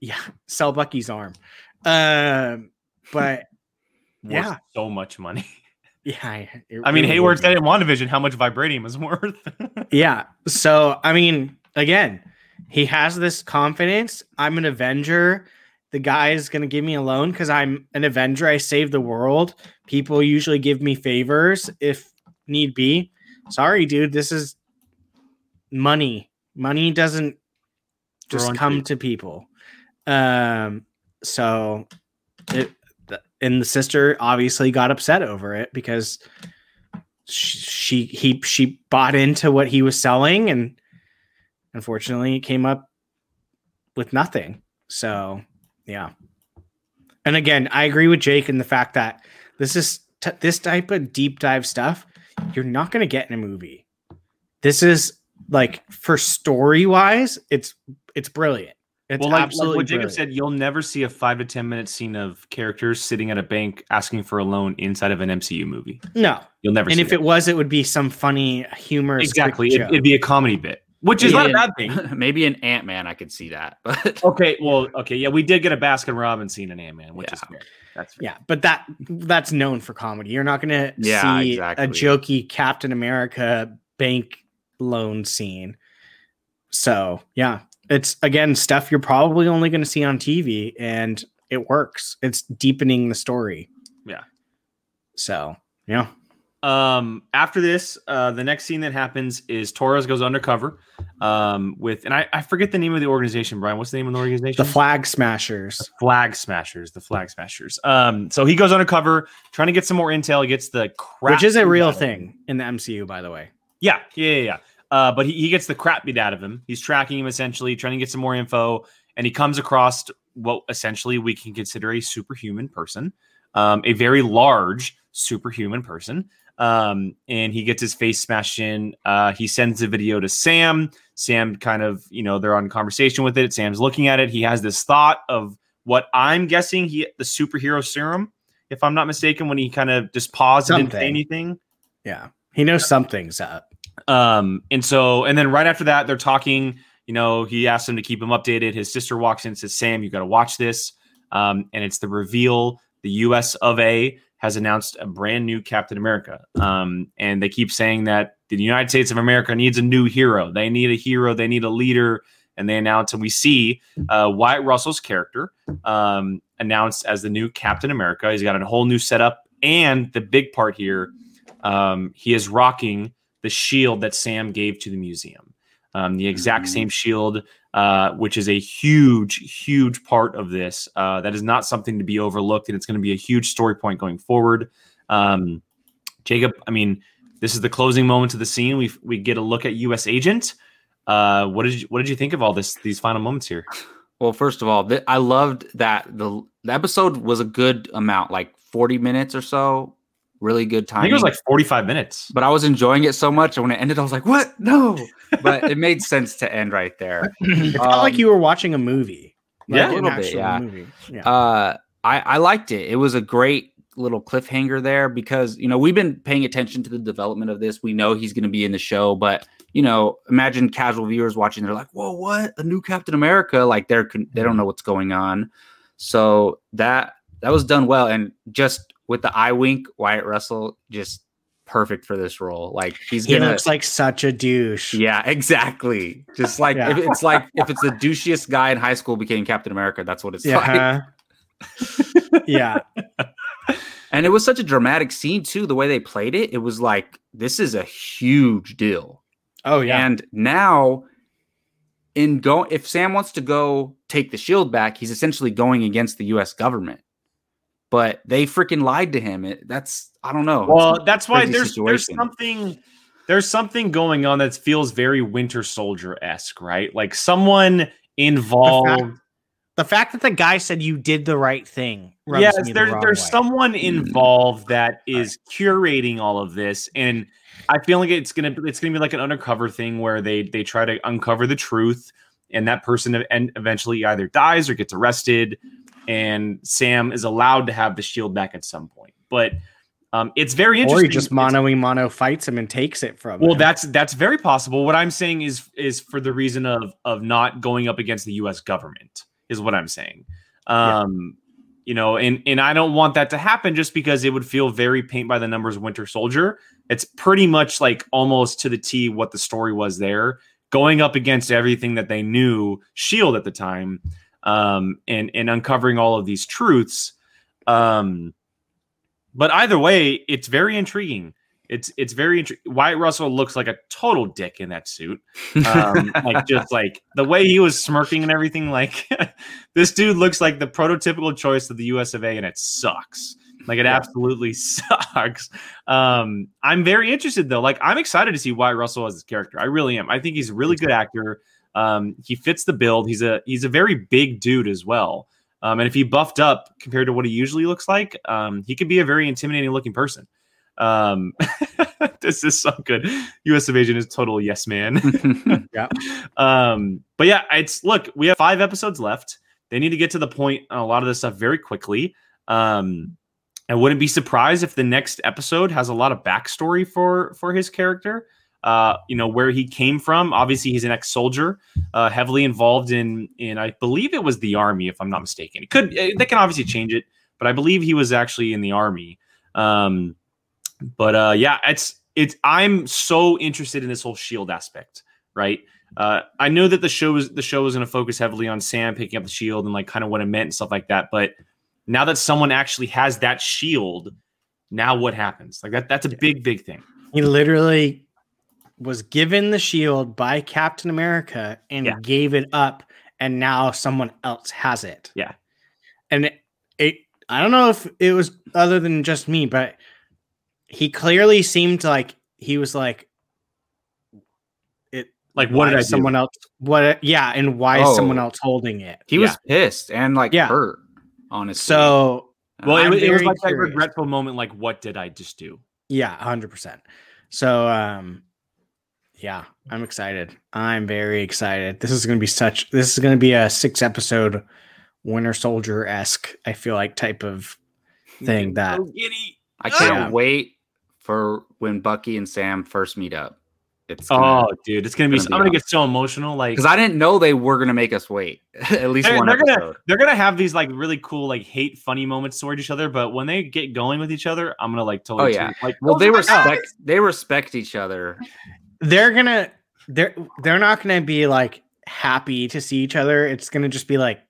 yeah, sell Bucky's arm. Um, but Worth Yeah. So much money. yeah, I mean, really Hayward was. said in WandaVision how much vibranium is worth. Yeah. So, I mean, again, he has this confidence. I'm an Avenger. The guy is going to give me a loan because I'm an Avenger. I save the world. People usually give me favors if need be. Sorry, dude. This is money. Money doesn't just come to people. Um, so it, and the sister obviously got upset over it because she, she he she bought into what he was selling and unfortunately it came up with nothing. So yeah. And again i agree with jake in the fact that this is t- this type of deep dive stuff you're not going to get in a movie. This is like for story wise it's it's brilliant it's well, like, like absolutely what Jacob brilliant. said, you'll never see a five to ten minute scene of characters sitting at a bank asking for a loan inside of an MCU movie. no You'll never. See it. And see if it was it would be some funny humorous quick exactly, it, joke. it'd be a comedy bit, which is Yeah. not a bad thing. Maybe an Ant Man, I could see that, but Okay, well, okay, yeah, we did get a Baskin Robbins scene in Ant Man, which is Yeah. fair. That's fair. Yeah, but that that's known for comedy. You're not going to Yeah, see exactly. a jokey Captain America bank loan scene. So yeah, it's again stuff you're probably only going to see on TV, and it works. It's deepening the story. Yeah. So yeah, Um, after this, uh, the next scene that happens is Torres goes undercover, um, with and I, I forget the name of the organization. Brian, what's the name of the organization? the Flag Smashers. The Flag Smashers. The Flag Smashers. Um, so he goes undercover, trying to get some more intel. He gets the crap, Which is a real out of him. thing in the MCU, by the way. Yeah, yeah, yeah. yeah. Uh, but he, he gets the crap beat out of him. He's tracking him essentially, trying to get some more info, and he comes across what essentially we can consider a superhuman person, um, a very large superhuman person. Um, and he gets his face smashed in. Uh, he sends the video to Sam. Sam kind of, you know, they're on conversation with it. Sam's looking at it. He has this thought of what I'm guessing he the superhero serum, if I'm not mistaken, when he kind of just paused and didn't say anything. Yeah, he knows something's up. Um, and so, and then right after that, they're talking. You know, he asks him to keep him updated. His sister walks in and says, Sam, you got to watch this. Um, and it's the reveal the US of A has announced a brand new Captain America. Um, and they keep saying that the United States of America needs a new hero. They need a hero, they need a leader. And they announce, and we see uh, Wyatt Russell's character um, announced as the new Captain America. He's got a whole new setup. And the big part here, um, he is rocking the shield that Sam gave to the museum. Um, the exact Mhm. same shield, uh, which is a huge, huge part of this. Uh, that is not something to be overlooked, and it's going to be a huge story point going forward. Um, Jacob, I mean, this is the closing moment of the scene. We we get a look at U.S. Agent. Uh, what did you, what did you think of all this? These final moments here. Well, first of all, th- I loved that the, the episode was a good amount, like 40 minutes or so. Really good I time. think it was like forty five minutes. but I was enjoying it so much. And when it ended, I was like, what? No. But it made sense to end right there. it felt like Um, you were watching a movie. Yeah, an a little bit, actual yeah. Movie. Yeah. Uh, I, I liked it. It was a great little cliffhanger there because, you know, we've been paying attention to the development of this. We know he's going to be in the show, but, you know, imagine casual viewers watching. They're like, whoa, what? A new Captain America? Like they're, they don't know what's going on. So that, that was done well. And just with the eye wink, Wyatt Russell just perfect for this role. Like he's he gonna looks like such a douche. yeah, exactly. Just like Yeah. if it's like if it's the douchiest guy in high school became Captain America, that's what it's like. Yeah. yeah. And it was such a dramatic scene too. The way they played it, it was like this is a huge deal. Oh yeah. And now in go if Sam wants to go take the shield back, he's essentially going against the US government. But they freaking lied to him. It, that's I don't know. Well, that's why crazy there's there's something there's something going on that feels very Winter Soldier esque, right? Like someone involved. The fact that the guy said you did the right thing. rubs Yes, me the there's wrong there's way. someone Mm. involved that is curating all of this, and I feel like it's gonna it's gonna be like an undercover thing where they they try to uncover the truth, and that person and eventually either dies or gets arrested, and Sam is allowed to have the shield back at some point. But um, it's very interesting. Or he just It's- mono mono fights him and takes it from Well, him. that's that's very possible. What I'm saying is is for the reason of of not going up against the U.S. government is what I'm saying. Um, you know, and and I don't want that to happen just because it would feel very paint by the numbers Winter Soldier. It's pretty much like almost to the T what the story was there, going up against everything that they knew Shield at the time, um, and and uncovering all of these truths. Um, but either way, it's very intriguing. It's it's very intri- Wyatt Russell looks like a total dick in that suit. Um, like just like the way he was smirking and everything. Like this dude looks like the prototypical choice of the U.S. of A. and it sucks. Like it absolutely sucks. Um, I'm very interested though. Like I'm excited to see Wyatt Russell as his character. I really am. I think he's a really good actor. Um, he fits the build. He's a he's a very big dude as well. Um, and if he buffed up compared to what he usually looks like, um, he could be a very intimidating looking person. Um, this is so good. U.S. Evasion is total yes man. um, but yeah, it's look, we have five episodes left. They need to get to the point on a lot of this stuff very quickly. Um, I wouldn't be surprised if the next episode has a lot of backstory for for his character. Uh, you know where he came from. Obviously, he's an ex-soldier, uh, heavily involved in in I believe it was the army, if I'm not mistaken. It could eh, they can obviously change it, but I believe he was actually in the army. Um, but uh, yeah, it's it's. I'm so interested in this whole shield aspect, right? Uh, I know that the show was the show was going to focus heavily on Sam picking up the shield and like kind of what it meant and stuff like that. But now that someone actually has that shield, now what happens? Like that that's a big big thing. he literally was given the shield by Captain America and Yeah. gave it up, and now someone else has it. Yeah. and it, it I don't know if it was other than just me, but he clearly seemed like he was like it. Like what did I is do? someone else? What? Yeah, and why is someone Oh. else holding it? he was pissed and like Yeah. hurt, honestly. So Well, it, was- it was very like that regretful moment. Like what did I just do? Yeah, hundred percent. So um yeah, I'm excited. I'm very excited. This is gonna be such this is gonna be a six episode Winter Soldier esque, I feel like type of thing that So giddy. I can't Yeah. wait for when Bucky and Sam first meet up. It's Oh, dude, it's gonna be. gonna be I'm gonna get so emotional. Like because I didn't know they were gonna make us wait at least they're, one they're episode. gonna they're gonna have these like really cool like hate funny moments toward each other, but when they get going with each other, I'm gonna like totally. Oh, yeah. like well, oh they respect guys. they respect each other. They're gonna they're they're not gonna be like happy to see each other. It's gonna just be like,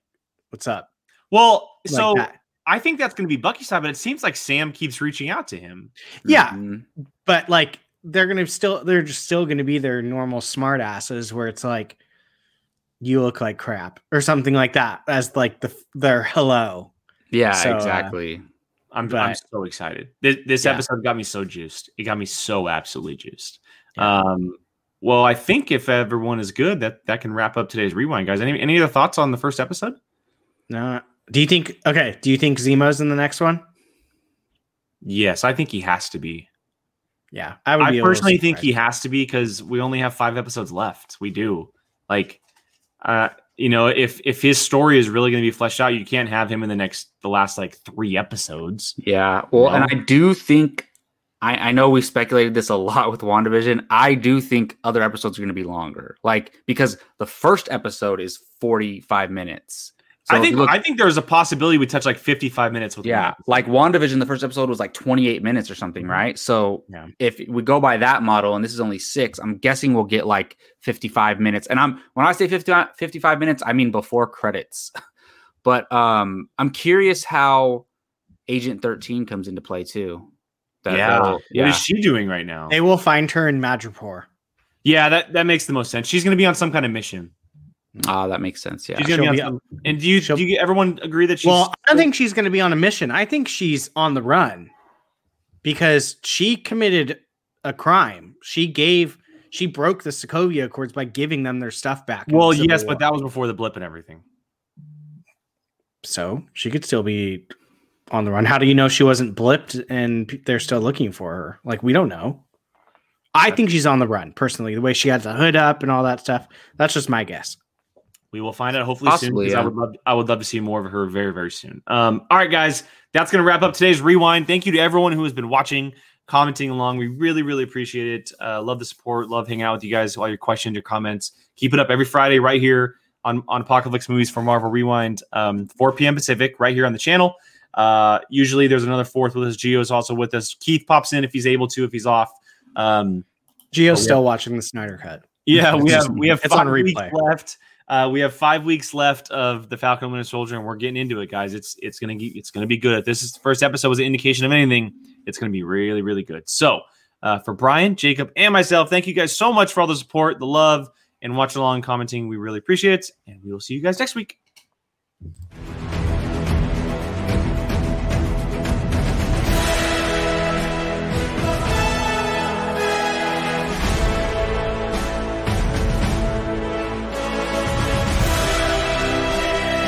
what's up? Well, Like so that. I think that's gonna be Bucky's side, but it seems like Sam keeps reaching out to him. Yeah. Mhm. but like they're gonna still they're just still gonna be their normal smart asses where it's like you look like crap or something like that as like the their hello yeah, So, uh, exactly. I'm I'm so excited. This, this Yeah. episode got me so juiced. It got me so absolutely juiced. Um, well, I think if everyone is good, that that can wrap up today's rewind, guys. Any any other thoughts on the first episode? no do you think okay do you think zemo's in the next one Yes, I think he has to be. yeah i would I be personally think he has to be because we only have five episodes left. We do. Like, uh, you know, if if his story is really going to be fleshed out, you can't have him in the next the last like three episodes. Yeah. Well, and I do think I, I know we speculated this a lot with WandaVision. I do think other episodes are going to be longer. Like because the first episode is 45 minutes. So I think look- I think there's a possibility we touch like 55 minutes with yeah, like WandaVision, the first episode was like 28 minutes or something, right? So Yeah. if we go by that model and this is only six, I'm guessing we'll get like 55 minutes. And I'm when I say 50, 55 minutes, I mean before credits. But um I'm curious how Agent 13 comes into play too. That- yeah. that'll- yeah. is she doing right now? they will find her in madripoor yeah, that that makes the most sense. She's going to be on some kind of mission. Ah, that makes sense. Yeah. She's gonna be She'll on be some, and do you do you everyone agree that she's Well, I don't think she's going to be on a mission. I think she's on the run because she committed a crime. She gave, she broke the Sokovia Accords by giving them their stuff back. well, yes, War. but that was before the blip and everything. so she could still be on the run. How do you know she wasn't blipped and they're still looking for her? Like we don't know. I think she's on the run personally. The way she had the hood up and all that stuff. That's just my guess. We will find out hopefully Possibly, soon. 'cause I would love I would love to see more of her very very soon. Um, all right, guys, that's gonna wrap up today's rewind. Thank you to everyone who has been watching, commenting along. We really really appreciate it. Uh, love the support. Love hanging out with you guys. All your questions, your comments. Keep it up every Friday right here on on Apocalypse Movies for Marvel Rewind, um, 4 p.m. Pacific, right here on the channel. Uh, usually there's another fourth with us. Geo is also with us. Keith pops in if he's able to, if he's off. Um, yeah. still watching the Snyder cut. yeah, we have we have it's on five weeks replay. left. Uh, we have five weeks left of the Falcon and Winter Soldier, and we're getting into it, guys. It's it's gonna get, it's gonna be good. If this is the first episode was an indication of anything, it's gonna be really really good. So uh, for Brian, Jacob, and myself, thank you guys so much for all the support, the love, and watching along, commenting. We really appreciate it, and we will see you guys next week.